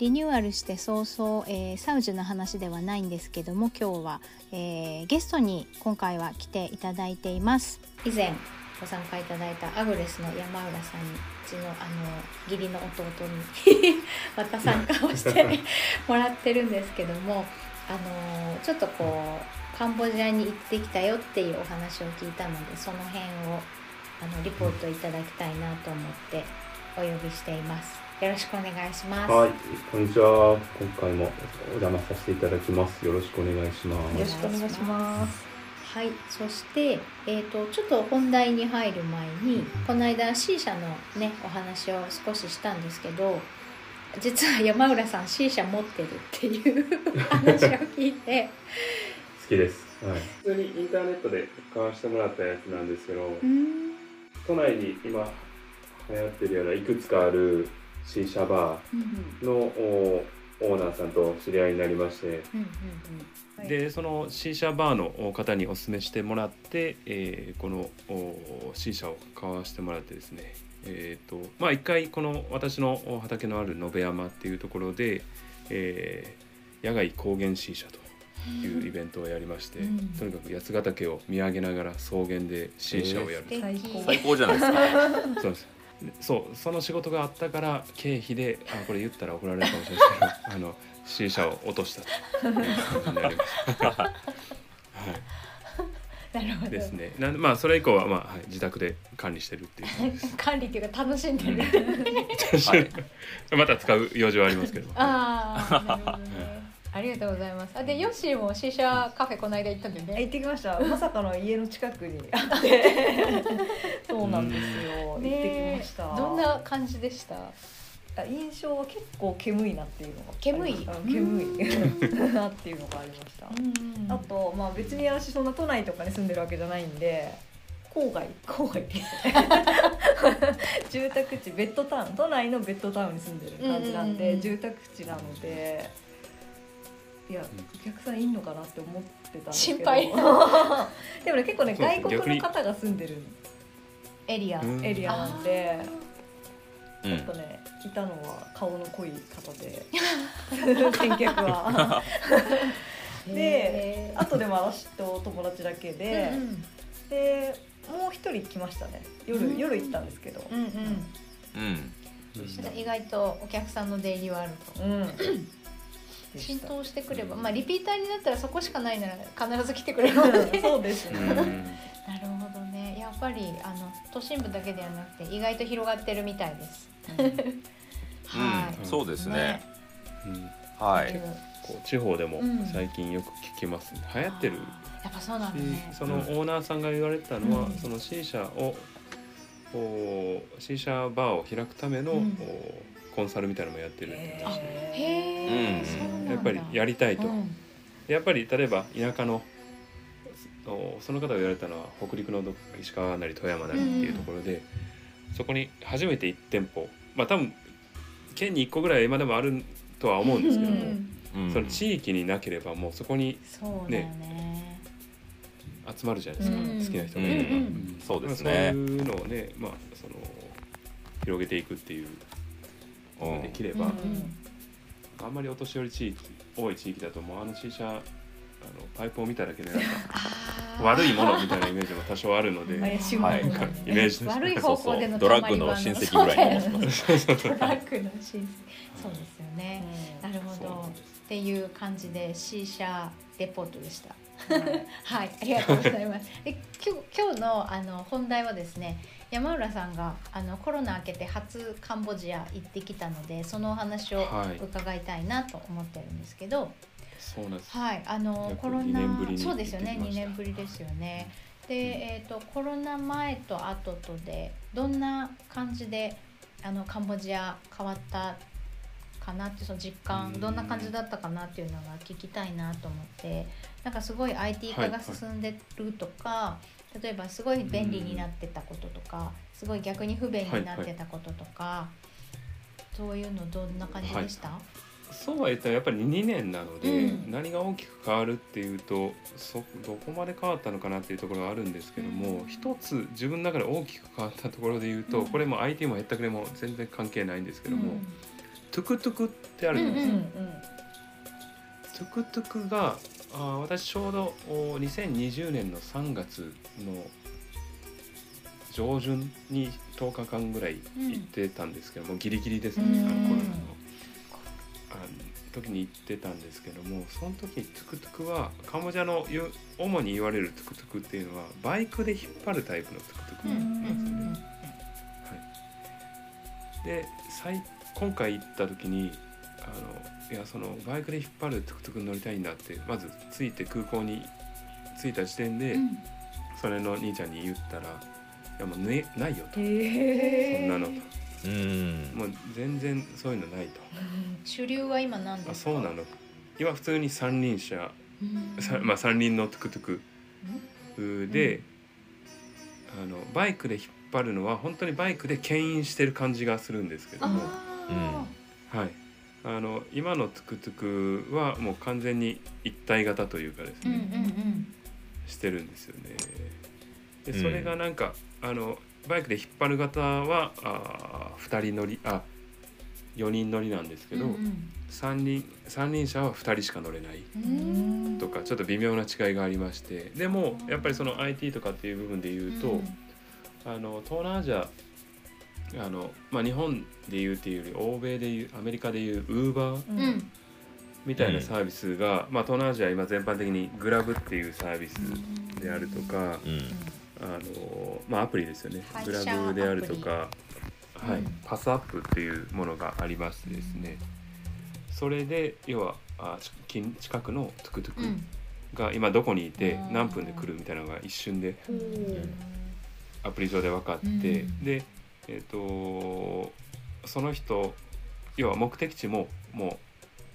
リニューアルして早々、えー、サウジの話ではないんですけども今日は、えー、ゲストに今回は来ていただいています以前ご参加いただいたアグレスの山浦さんにうちのあの義理の弟に また参加をしてもらってるんですけどもあのちょっとこうカンボジアに行ってきたよっていうお話を聞いたのでその辺をあのリポートいただきたいなと思ってお呼びしています。よろしくお願いします。はい、こんにちは。今回もお邪魔させていただきます。よろしくお願いします。よろしくお願いします。はい、そして、えーと、ちょっと本題に入る前にこの間 C 社のねお話を少ししたんですけど実は山浦さん C 社持ってるっていう 話を聞いて好きです、はい、普通にインターネットで買わしてもらったやつなんですけど都内に今流行ってるようないくつかある C 社バー。の、オーナーさんと知り合いになりまして、うんうんうん。でその C 社バーの方にお勧めしてもらって、えー、この C 社を買わしてもらってですね。えーとまあ、一回この私の畑のある延山っていうところで、えー、野外高原 C 社というイベントをやりまして、うん、とにかく八ヶ岳を見上げながら草原で C 社をやる、えー、最高じゃないですか。そうですそうその仕事があったから経費であこれ言ったら怒られるかもしれないですけど あの C 社を落としたという感じになりました。は いなるほどですね。なんまあそれ以降はまあ、はい、自宅で管理してるっていう 管理っていうか楽しんでる。はい、また使う用事はありますけど。ああ、なるほどね。ありがとうございます。あでヨッシーもシーシャカフェこの間行ったんでね。行ってきました。まさかの家の近くにあって、そうなんですよ。行ってきました。どんな感じでした？印象は結構煙いなっていうのが煙？い煙。い なっていうのがありました、あとまあ別に私そんな都内とかに住んでるわけじゃないんで。郊外。郊外。ですね住宅地ベッドタウン。都内のベッドタウンに住んでる感じなんで、住宅地なのでいやお客さんいんのかなって思ってたんですけど。心配。でもね結構ね外国の方が住んでるエリアエリアなんで、ちょっとねいたのは顔の濃い方で。先客は。であとでも私と友達だけで、うんうん、でもう一人来ましたね。夜、うん、夜行ったんですけど。うんうん。うん。意外とお客さんの出入りはあると。うん浸透してくれば、まあリピーターになったらそこしかないなら必ず来てくれるのでそうですね。なるほどね。やっぱりあの都心部だけではなくて意外と広がってるみたいです。はい、そうですね。はい。こう地方でも最近よく聞きますね。流行ってる。やっぱそうなんね。そのオーナーさんが言われたのは、その C 社を C 社バーを開くための、コンサルみたいなのもやってるって話で、やっぱりやりたいと。やっぱり例えば田舎のその方が言われたのは北陸の石川なり富山なりっていうところで、そこに初めて1店舗まあ多分県に1個ぐらい今でもあるとは思うんですけども、うん、その地域になければもうそこにね、ね、集まるじゃないですか、うん、好きな人がいれば、うん、そうですね。そういうのをね、まあ、その広げていくっていうできれば、あん。まりお年寄り地域多い地域だともうあの C 社あのパイプを見ただけでなん。か悪いものみたいなイメージも多しろ多あので、はい、イメージ悪い方向でのドラッグの親戚ぐらいになります。ドラッグの親戚、そうですよね。なるほど。っていう感じで C 社レポートでした。はい、ありがとうございます。で今日今日のあの本題はですね。山浦さんがあのコロナ明けて初カンボジア行ってきたのでそのお話を伺いたいなと思ってるんですけど、そうなんです。はい、あのコロナそうですよね、2年ぶりですよね。で、えっ、ー、とコロナ前と後とでどんな感じであのカンボジア変わったかなってその実感どんな感じだったかなっていうのが聞きたいなと思って。なんかすごい IT 化が進んでるとか、はい、例えばすごい便利になってたこととかすごい逆に不便になってたこととか、はい。はい、そういうのどんな感じでした、はい。そうは言ったらやっぱり2年なので、うん、何が大きく変わるっていうとそどこまで変わったのかなっていうところがあるんですけども、うん、一つ自分の中で大きく変わったところで言うと、うん、これも IT もへったくれも全然関係ないんですけども、トゥクトゥクってあるじゃないですか。トゥクトゥクがあ私ちょうど2020年の3月の上旬に10日間ぐらい行ってたんですけども、ギリギリですね、あのコロナの。時に行ってたんですけどもその時トゥクトゥクはカンボジアの主に言われるトゥクトゥクっていうのはバイクで引っ張るタイプのトゥクトゥクなんですよね。はい、で今回行った時にあのいやそのバイクで引っ張るトゥクトゥクに乗りたいんだってまず着いて空港に着いた時点で、うん、それの兄ちゃんに言ったら「いやもう、ね、ないよ」と「そんなの」と。うんもう全然そういうのないと。主流は今何ですか？あそうなの。今普通に三輪車、まあ三輪のトゥクトゥクで、あのバイクで引っ張るのは本当にバイクで牽引してる感じがするんですけども、はい。あの今のトゥクトゥクはもう完全に一体型というかですね、してるんですよね。でそれがなんか、あのバイクで引っ張る方はあ2人乗りあ4人乗りなんですけど、うんうん、三輪三輪車は2人しか乗れない。とかちょっと微妙な違いがありまして。でもやっぱりその IT とかっていう部分で言うと、うん、あの東南アジアあの、まあ、日本で言うっていうより欧米でいうアメリカでいうウーバーみたいなサービスが、うん、まあ、東南アジア今全般的にグラブっていうサービスであるとか、うん。あのまあ、アプリですよね。グラブであるとか、はい、うん、パスアップっていうものがありましてですね、うん、それで要はあ近近くのトゥクトゥクが今どこにいて何分で来るみたいなのが一瞬で、う。ん、アプリ上で分かって、で、えーと、その人要は目的地ももう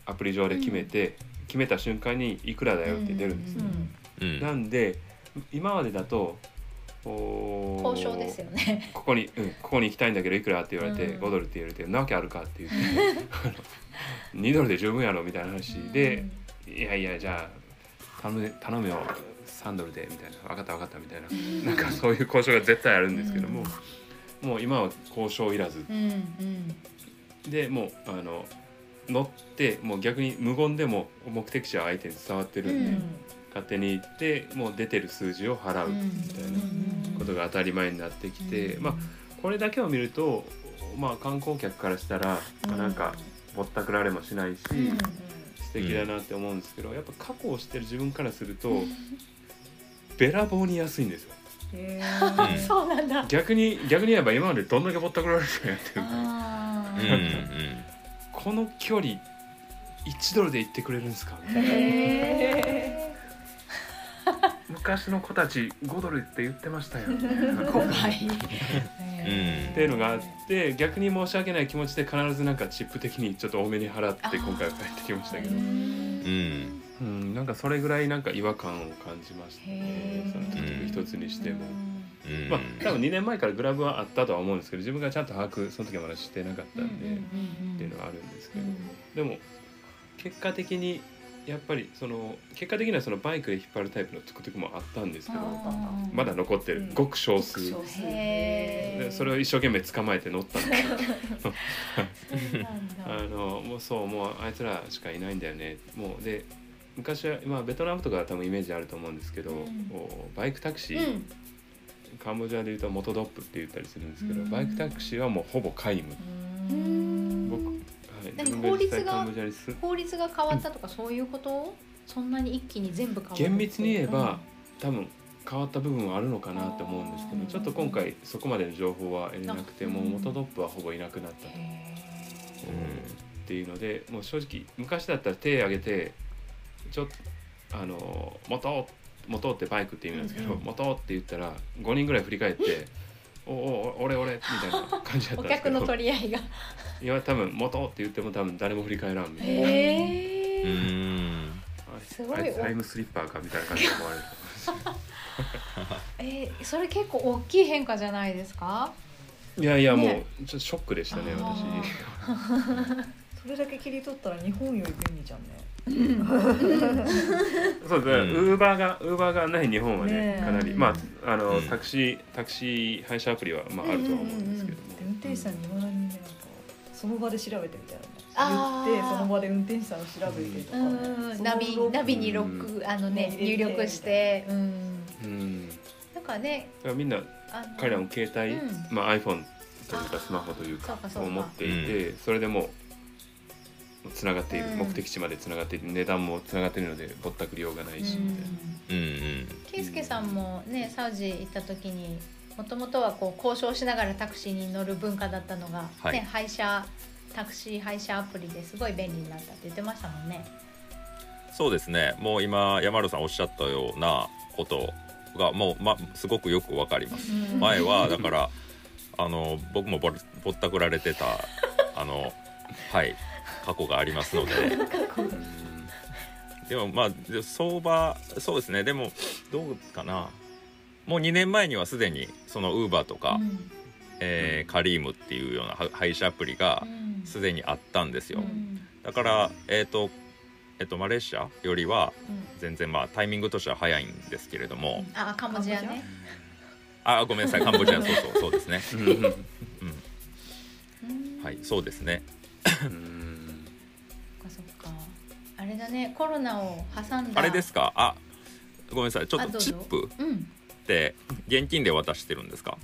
アプリ上で決めて、決めた瞬間にいくらだよって出るんですね。なんで今までだと交渉ですよね。ここに、うん、ここに行きたいんだけどいくらって言われて、うん、5ドルって言われて「なわけあるか?」って言って2ドルで十分やろみたいな話で「いやいやじゃあ頼む頼むよ。3ドルで」みたいな「分かった分かった」みたいな、うん、なんかそういう交渉が絶対あるんですけども、うん、もう今は交渉いらず、でもうあの乗ってもう逆に無言でも目的地は相手に伝わってるんで。勝手に行ってもう出てる数字を払うみたいなことが当たり前になってきて、まあこれだけを見ると、まあ、観光客からしたら、まあ、なんかぼったくられもしないし、素敵だなって思うんですけどやっぱ過去を知ってる自分からするとべらぼうに安いんですよ。そうなんだ。逆に逆に言えば今までどんだけぼったくられてやってるか、この距離1ドルで行ってくれるんですか？みたいな。昔の子たち5ドルって言ってましたよ。5倍 っていうのがあって逆に申し訳ない気持ちで必ずなんかチップ的にちょっと多めに払って今回は帰ってきましたけど。うんうん、なんかそれぐらいなんか違和感を感じましたね。その時一つにしても。まあ多分2年前からグラブはあったとは思うんですけど自分がちゃんと把握その時はまだしてなかったんでっていうのはあるんですけど。でも結果的にやっぱりその結果的にはそのバイクで引っ張るタイプのトゥクトゥクもあったんですけどまだ残ってる、ごく少数。でそれを一生懸命捕まえて乗った んです あのもうそうもうあいつらしかいないんだよね。もうで昔は、まあ、ベトナムとかは多分イメージあると思うんですけど、うん、バイクタクシー、うん、カンボジアでいうとモトドップって言ったりするんですけど、バイクタクシーはもうほぼ皆無。僕法律が法律が変わったとかそういうこと？そんなに一気に全部変わ厳密に言えば、多分変わった部分はあるのかなって思うんですけどちょっと今回そこまでの情報は得れなくてもう元トップはほぼいなくなったと、うん、っていうのでもう正直昔だったら手挙げてちょっとあの元元ってバイクって意味なんですけど、うんうん、元って言ったら5人ぐらい振り返って おお俺俺みたいな感じだったんですけど。お客の取り合いが。いや多分元って言っても多分誰も振り返らんみたいな。へうえん。すごいタイムスリッパーかみたいな感じで思われるえーそれ結構大きい変化じゃないですか？いやいやもうね。ちょっとショックでしたねあ私それだけ切り取ったら日本より便利じゃんね。そうですね、うん。ウーバーがウーバーがない日本はねねえ。かなり。まああの、うん。タクシータクシー配車アプリはまああるとは思うんですけども、で運転手さんに今だにねなんかその場で調べてみたいな。あー。言ってその場で運転手さんを調べてとかうねんそのナビナビにロックあのねね入力して。うん。うん、なんかねだからみんなあの彼らも携帯、うん。まあ、iPhone というかスマホというかそうかそうか。を持っていて、それでもうつながっている、うん。目的地までつながっていて値段もつながっているのでぼったくりようがないし、みたいな。うんうん。ケイスケさんもねサウジ行った時にもともとはこう交渉しながらタクシーに乗る文化だったのが、はい。ね、配車タクシー配車アプリですごい便利になったって言ってましたもんね。そうですね。もう今山原さんおっしゃったようなことがもう、ま、すごくよくわかります。前はだからあの僕もぼぼったくられてたあのはい過去がありますので。でもまあで相場そうですね。でもどうかな。もう2年前にはすでにそのウーバーとか、うん。えーカリームっていうようなは配車アプリがうん。すでにあったんですよ、うん。だからえっ、とえっとマレーシアよりはうん。全然まあタイミングとしては早いんですけれども、あカンボジアね。あごめんなさい。カンボジアそうそうそうですね、うん。うん。うん、うんはいそうですねだねコロナを挟んだあれですか？あごめんなさい。ちょっとチップうん。って現金で渡してるんですか？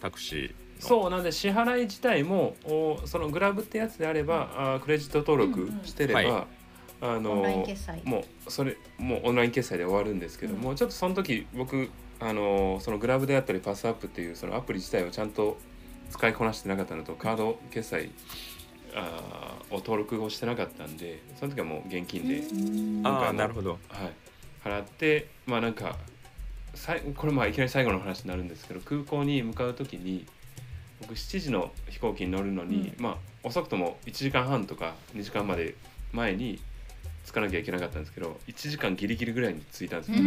タクシーの。そうなんで支払い自体もおそのグラブってやつであれば、あクレジット登録してれば、うんうんあオンのライン決済。もうそれもうオンライン決済で終わるんですけども、ちょっとその時僕あのそのグラブであったりパスアップっていうそのアプリ自体をちゃんと使いこなしてなかったのとカード決済あーを登録をしてなかったんでその時はもう現金で、うん。あなるほど。はい、払ってまあなんかさいこれまあいきなり最後の話になるんですけど空港に向かう時に僕7時の飛行機に乗るのに、まあ遅くとも1時間半とか2時間まで前に着かなきゃいけなかったんですけど1時間ギリギリぐらいに着いたんですよ、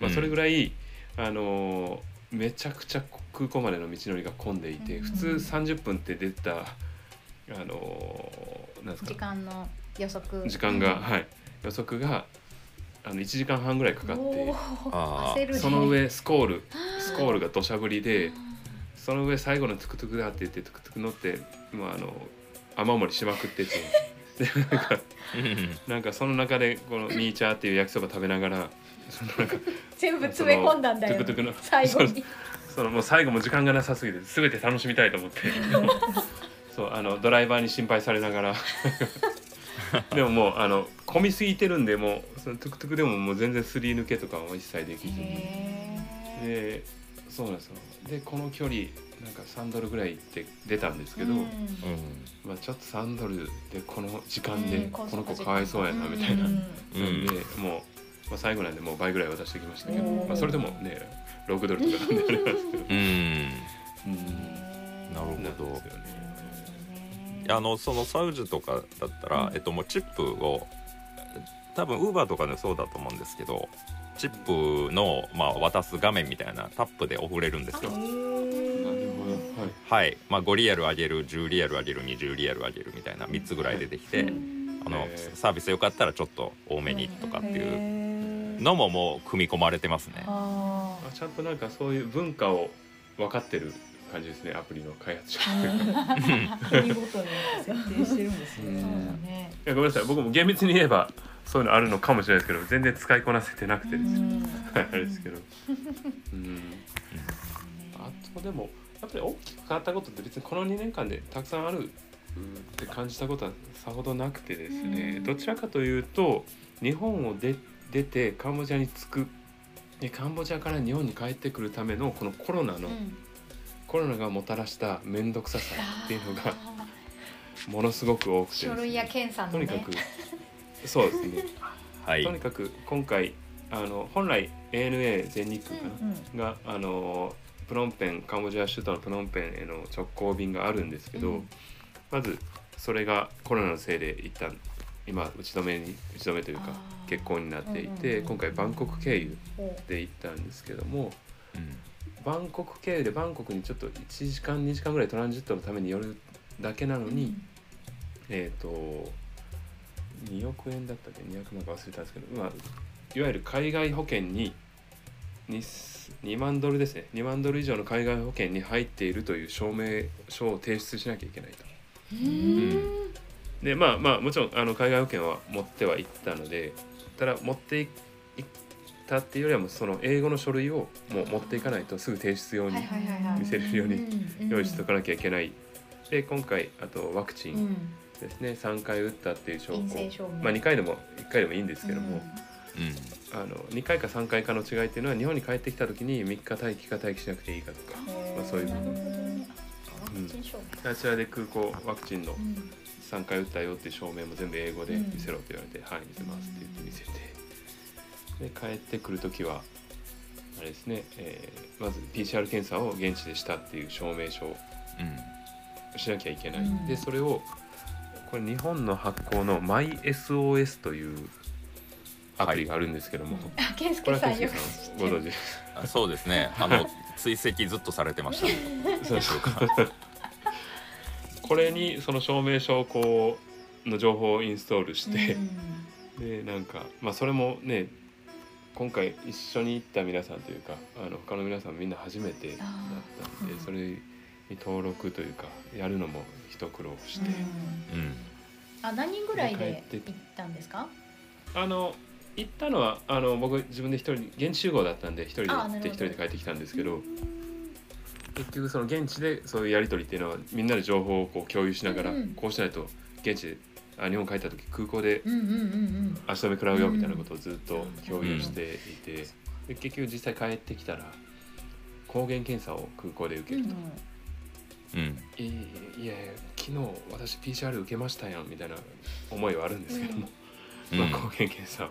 まあ、それぐらい、あのーめちゃくちゃ空港までの道のりが混んでいて、うん。普通30分って出たあのーなんですか？時間の予測。時間が、はい。予測があの1時間半ぐらいかかってその上スコール。スコールが土砂降りでその上最後のトゥクトゥクだって言ってトゥクトゥク乗ってもうあの雨漏りしまくってて。でなんかうん。なんかその中でこのミーチャーっていう焼きそば食べながらそのなんか全部詰め込んだんだよトゥクトゥクの。最後に。そのもう最後も時間がなさすぎて全て楽しみたいと思って そうあのドライバーに心配されながら。でももうあの混みすぎてるんでもうそのトゥクトゥクでももう全然すり抜けとかも一切できずに。へでそうなんですよ。でこの距離なんか3ドルぐらいって出たんですけど、ーうん。うんまあ、ちょっと3ドルでこの時間でうん。この子かわいそうやなみたいな、うん。でもう、まあ、最後なんでもう倍ぐらい渡してきましたけど、まあ、それでもね6ドルとかなんであれなんですけど、うん。うん。なるほど。なんですよねあのそのサウジとかだったら、うん。えっと、もうチップを多分ウーバーとかでそうだと思うんですけどチップの、まあ、渡す画面みたいなタップで送れるんですよ。なるほど。はい。はい、まあ、5リアル上げる10リアル上げる20リアル上げるみたいな3つぐらい出てきて、あのサービスよかったらちょっと多めにとかっていううのももう組み込まれてますね。ちゃんとなんかそういう文化を分かってる感じですねアプリの開発者。あ国ごとに設定してるん。ですね。ねいやごめんなさい。僕も厳密に言えばそういうのあるのかもしれないですけど全然使いこなせてなくてですね、うん。あれですけど。うん。あとでもやっぱり大きく変わったことって別にこの2年間でたくさんあるって感じたことはさほどなくてですね、うん。どちらかというと日本を出出てカンボジアに着くでカンボジアから日本に帰ってくるためのこのコロナの、うんコロナがもたらした面倒くささっていうのがあものすごく多くてね。ー書類や検査のね。とにかくそうですね。はい。とにかく今回あの本来 ANA 全日空かな、うんがあのプノンペンカンボジア首都のプノンペンへの直行便があるんですけど、うん。まずそれがコロナのせいで一旦今打ち止めに打ち止めというか欠航になっていて、うんうんうん今回バンコク経由ほで行ったんですけどもうんバンコク経由でバンコクにちょっと1時間2時間ぐらいトランジットのために寄るだけなのうに、えっ、と2億円だったっけ？200万か忘れた。んですけど、まあ、いわゆる海外保険に 2, 2万ドルですね。2万ドル以上の海外保険に入っているという証明書を提出しなきゃいけないと。うん。でまあまあもちろんあの海外保険は持ってはいったのでただ持っていったっていうよりはもうその英語の書類をもう持っていかないとすぐ提出用に見せれるようにうん用意しておかなきゃいけない。で今回あとワクチンうん。ですね。3回打ったっていう証拠。まあ2回でも1回でもいいんですけども、うん。あの2回か3回かの違いっていうのは日本に帰ってきた時に3日待機か待機しなくていいかとか、まあ、そういう。部分ね。あワクチン証明。あちらで空港ワクチンのうん3回打ったよっていう証明も全部英語でうん見せろって言われて「はい見せます」って言って見せてで帰ってくる時はあれですね、えーまず PCR 検査を現地でしたっていう証明書をうん。しなきゃいけない、うん。でそれをこれ日本の発行の MySOS というアプリがあるんですけども、あ健これ介さんよくは健介さんご存知。あそうですね。あの追跡ずっとされてました。そうそう。これにその証明書をこうの情報をインストールして、でなんかまあそれもね今回一緒に行った皆さんというかあの他の皆さんみんな初めてだったんでそれに登録というかやるのも一苦労して、うん。うん。あ何人ぐらいで行ったんですか？あの行ったのはあの僕自分で一人現地集合だったんで一人で行って一人で帰ってきたんですけど結局その現地でそういうやり取りっていうのはみんなで情報をこう共有しながら、うんうん。こうしないと現地であ日本帰った時空港でうんうんうんうん。足止め食らうよみたいなことをずっと共有していて、で結局実際帰ってきたら抗原検査を空港で受けると。うん。いいいやいや昨日私 PCR 受けましたやんみたいな思いはあるんですけども、うん。まあ、抗原検査を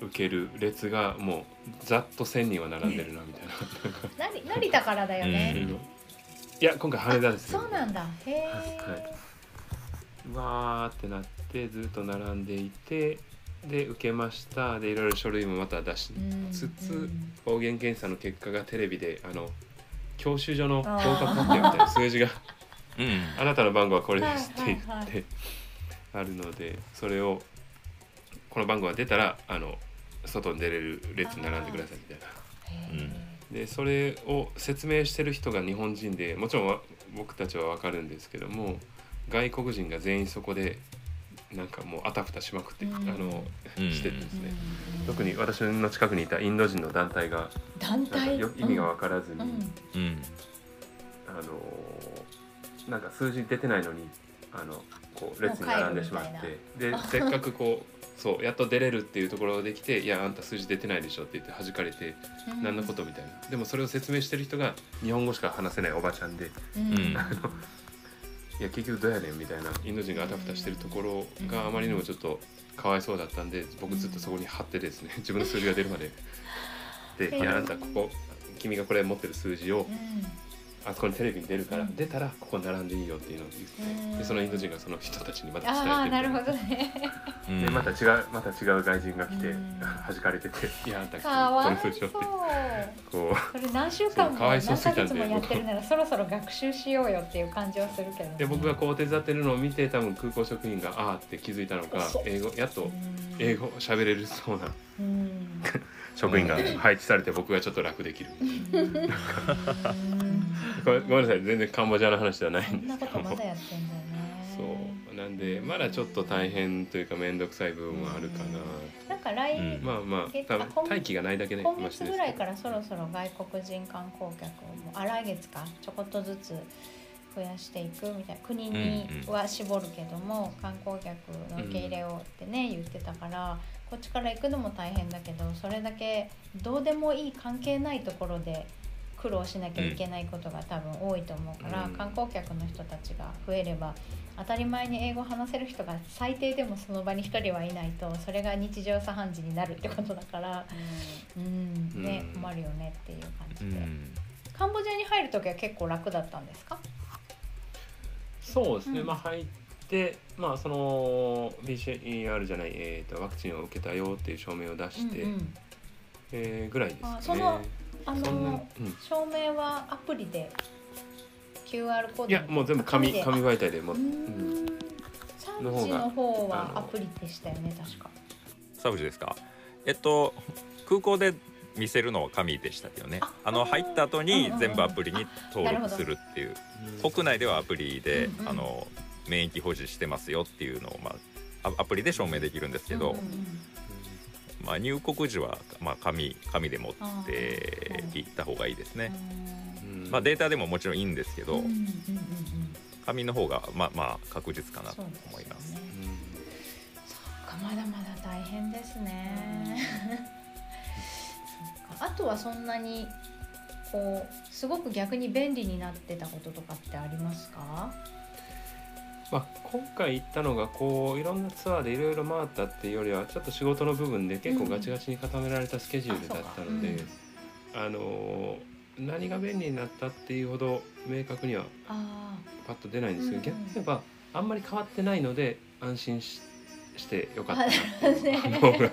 受ける列がもうざっと1,000人は並んでるなみたいな。成成田からだよね、いや今回羽田ですねそうなんだ。へえ、はい、わーってなってずっと並んでいてで受けました。でいろいろ書類もまた出しうんつつ、うん。抗原検査の結果がテレビであの教習所の合格発表みたいな 数字がうん。あなたの番号はこれですって言って、あるのでそれをこの番号が出たらあの外に出れる列に並んでくださいみたいな。へえでそれを説明してる人が日本人でもちろんわ僕たちは分かるんですけども外国人が全員そこでなんかもうあたふたしまくって、うん。あのうん。しててですね、うん。特に私の近くにいたインド人の団体が団なんか体よ意味が分からずに、うん。うん。うんあのなんか数字出てないのにあのこう列に並んでしまってでせっかくこうそうやっと出れるっていうところできて「いやあんた数字出てないでしょ」って言って弾かれてうん。何のことみたいな。でもそれを説明してる人が日本語しか話せないおばちゃんでうん。うんいや結局どうやねんみたいな。インド人があたふたしてるところがあまりにもちょっとかわいそうだったんで僕ずっとそこに貼ってですね 自分の数字が出るまで。で「いやあんたここ君がこれ持ってる数字をうんあそこにテレビに出るから、うん出たらここ並んでいいよっていうのを言って、うん。でそのインド人がその人たちにまた伝えてあないるほどね。うん。でまた違うまた違う外人が来て、うん。弾かれてて「いやあんたこの数字を」そう。ってこそれ何週間も何ヶ月もやってるならそろそろ学習しようよっていう感じはするけど。ね、うで僕がこう手伝ってるのを見て多分空港職員がああって気づいたのか英語やっとうん。英語喋れるそうな。うん。職員が配置されて僕がちょっと楽できる。うんごめんなさい。全然カンボジアの話ではないそんですけども。ことまだやってんだよね。そう。なんでまだちょっと大変というか面倒くさい部分はあるかななんか来、うん。まあまあ待機がないだけで今月ぐらいからそろそろ外国人観光客もあ来月かちょこっとずつ増やしていくみたいな国には絞るけども、観光客の受け入れをってね、言ってたからこっちから行くのも大変だけどそれだけどうでもいい関係ないところで苦労しなきゃいけないことが多分多いと思うから、うん。観光客の人たちが増えれば当たり前に英語を話せる人が最低でもその場に1人はいないとそれが日常茶飯事になるってことだから。うん。ねうん。困るよねっていう感うじで、ん。カンボジアに入る時は結構楽だったんですか？そうですね、うん。まあ入ってまあその BCR じゃない、えー、とワクチンを受けたよっていう証明を出して、うんうん。えーぐらいですかねあそのうん。証明はアプリで QR コードいやもう全部紙で。紙媒体でもうん。ん。サウジの方はアプリでしたよね確か。サウジですか？えっと空港で見せるのは紙でしたけどね。ああの入った後に全部アプリに登録するっていう。うん国内ではアプリで、うんうん。あの免疫保持してますよっていうのを、まあ、アアプリで証明できるんですけど、うんうんうんまあ、入国時は、まあ、紙紙で持って行った方がいいですね、うん。まあ、データでももちろんいいんですけど、紙の方がまあまあ確実かなと思います。そっかまだまだ大変ですね。あとはそんなにこうすごく逆に便利になってたこととかってありますか？まあ、今回行ったのがこういろんなツアーでいろいろ回ったっていうよりはちょっと仕事の部分で結構ガチガチに固められたスケジュールだったので、あの何が便利になったっていうほど明確にはあパッと出ないんですけど、うん。逆に言えばあんまり変わってないので安心ししてよかったっていう。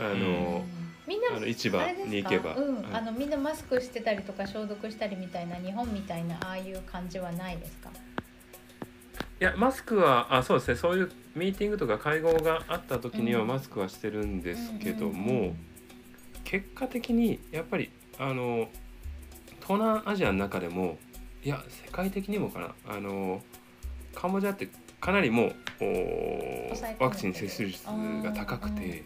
あ あ、の、みんなあの市場に行けば、うん。はい。あのみんなマスクしてたりとか消毒したりみたいな日本みたいなああいう感じはないですか？いやマスクはあそうですね。そういうミーティングとか会合があった時にはうん。マスクはしてるんですけども、結果的にやっぱりあの東南アジアの中でもいや世界的にもかなあのカンボジアってかなりもうワクチン接種率が高くて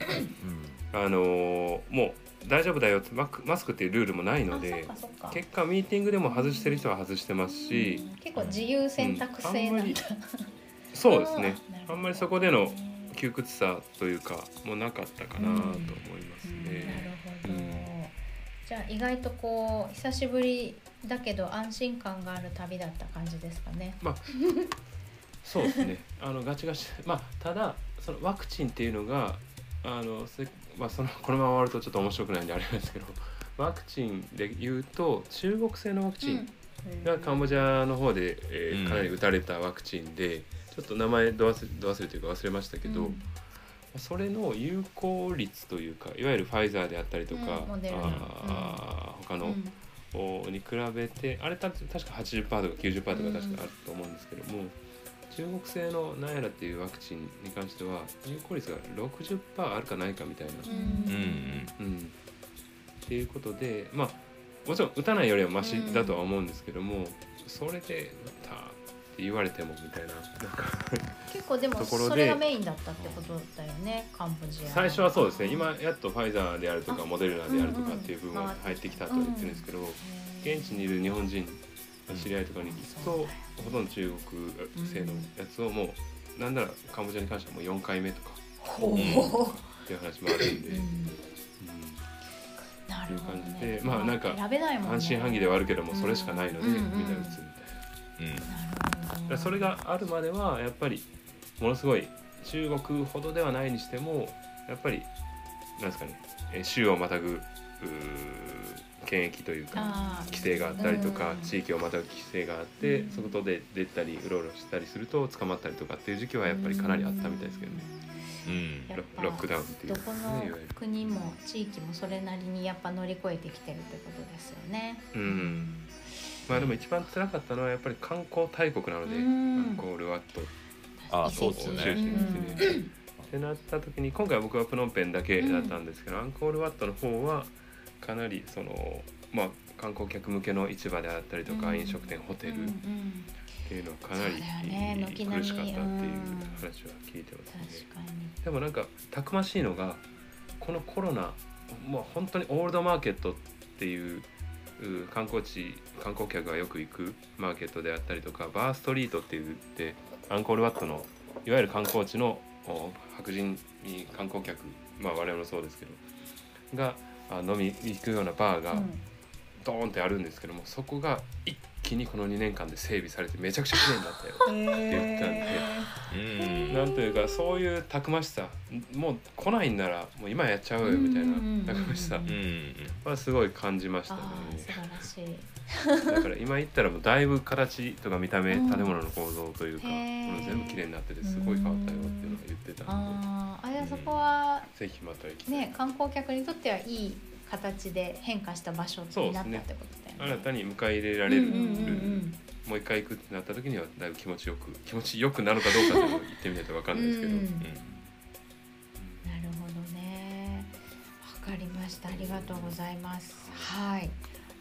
うん。あのもう大丈夫だよってマクマスクっていうルールもないので結果ミーティングでも外してる人は外してますし、うん。結構自由選択制なんだ、そうですね。あんまりそこでの窮屈さというかもうなかったかなと思いますうんなるね。ほど、うんじゃあ意外とこう久しぶりだけど安心感がある旅だった感じですかね。まあそうですね。あのガチガチ。まあただそのワクチンっていうのがあのせ、まあ、そのこのまま終わるとちょっと面白くないんであれなんですけどワクチンで言うと中国製のワクチンがカンボジアの方で、えーうん。かなり打たれたワクチンでちょっと名前ど忘れど忘れというか忘れましたけど、うん。それの有効率というかいわゆるファイザーであったりとか、うんあー他の、うん。おに比べてあれた確か80%とか90%とか確かあると思うんですけども、中国製のナヤラっていうワクチンに関しては有効率が60%あるかないかみたいな、ううんん。うん。っていうことでまあもちろん打たないよりはマシだとは思うんですけども、それで打ったって言われてもみたいな。なんか結構でもそれがメインだったってことだよねカンボジア最初はそうですね。今やっとファイザーであるとかあモデルナであるとかっていう部分が入ってきたとは言ってるんですけど、現地にいる日本人の知り合いとかに聞くと、う。んほとんど中国製のやつをもうなんならカンボジアに関してはもう4回目とか。ほう、うん。っていう話もあるんで、なるほど、いう感じでまあなんか半信半疑ではあるけどもそれしかないので、うんみんな打つみたいな。うん。それがあるまではやっぱりものすごい中国ほどではないにしてもやっぱりなんですかねえー州をまたぐ検疫というか規制があったりとかうん。地域をまたぐ規制があってうん。そこで出たりうろうろしたりすると捕まったりとかっていう時期はやっぱりかなりあったみたいですけどね。うん。ロロックダウンっていう。どこの国も地域もそれなりにやっぱ乗り越えてきてるってことですよね。うん。まあでも一番辛かったのはやっぱり観光大国なのでアうん。ンコールワットあ遺跡そうですよね。中心ですね。ってなった時に今回は僕はプノンペンだけだったんですけど、アンコールワットの方はかなりそのまあ観光客向けの市場であったりとか、うん。飲食店ホテルっていうのはかなり苦しかったっていううん話は聞いてますね。でもなんかたくましいのがこのコロナもう本当にオールドマーケットっていうう観光地観光客がよく行くマーケットであったりとかバーストリートって言ってアンコールワットのいわゆる観光地のお白人観光客まあ我々もそうですけどがあ飲みに行くようなバーがうん。ドーンってあるんですけどもそこが一気気にこの2年間で整備されてめちゃくちゃ綺麗になったよ。って言ったんで、うんなんというかそういうたくましさ。もう来ないんならもう今やっちゃおうよみたいなたくましさ。はすごい感じましたね。だから今言ったらもうだいぶ形とか見た目うん。建物の構造というか、う全部綺麗になっててすごい変わったよっていうのを言ってたんあーあじゃあそこはでぜひまた行きたい、ね観光客にとってはいい形で変化した場所になったってことだよね新たに迎え入れられる、うんうんうんうんもう一回行くってなった時にはだいぶ気持ちよく気持ちよくなるかどうかっていうのを言ってみないと分かんないですけど、うんうんなるほどね。わかりました。ありがとうございます。はい。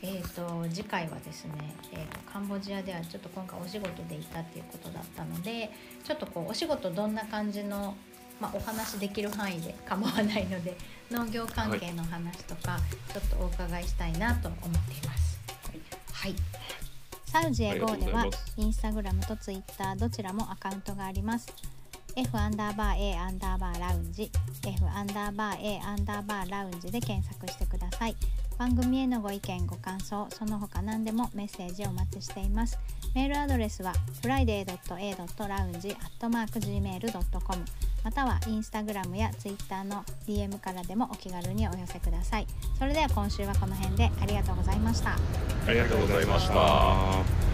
えー、と次回はですね、えー、とカンボジアではちょっと今回お仕事で行ったっていうことだったのでちょっとこうお仕事どんな感じの、まあ、お話できる範囲で構わないので農業関係の話とか、ちょっとお伺いしたいなと思っています。はい、サウジエ GO ではインスタグラムとツイッターどちらもアカウントがあります。F アンダーバー A アンダーバーラウンジ F アンダーバー A アンダーバーラウンジで検索してください。番組へのご意見ご感想その他何でもメッセージお待ちしています。メールアドレスは friday.a.lounge.gmail.com またはインスタグラムやツイッターの DM からでもお気軽にお寄せくださいそれでは今週はこの辺でありがとうございましたありがとうございました。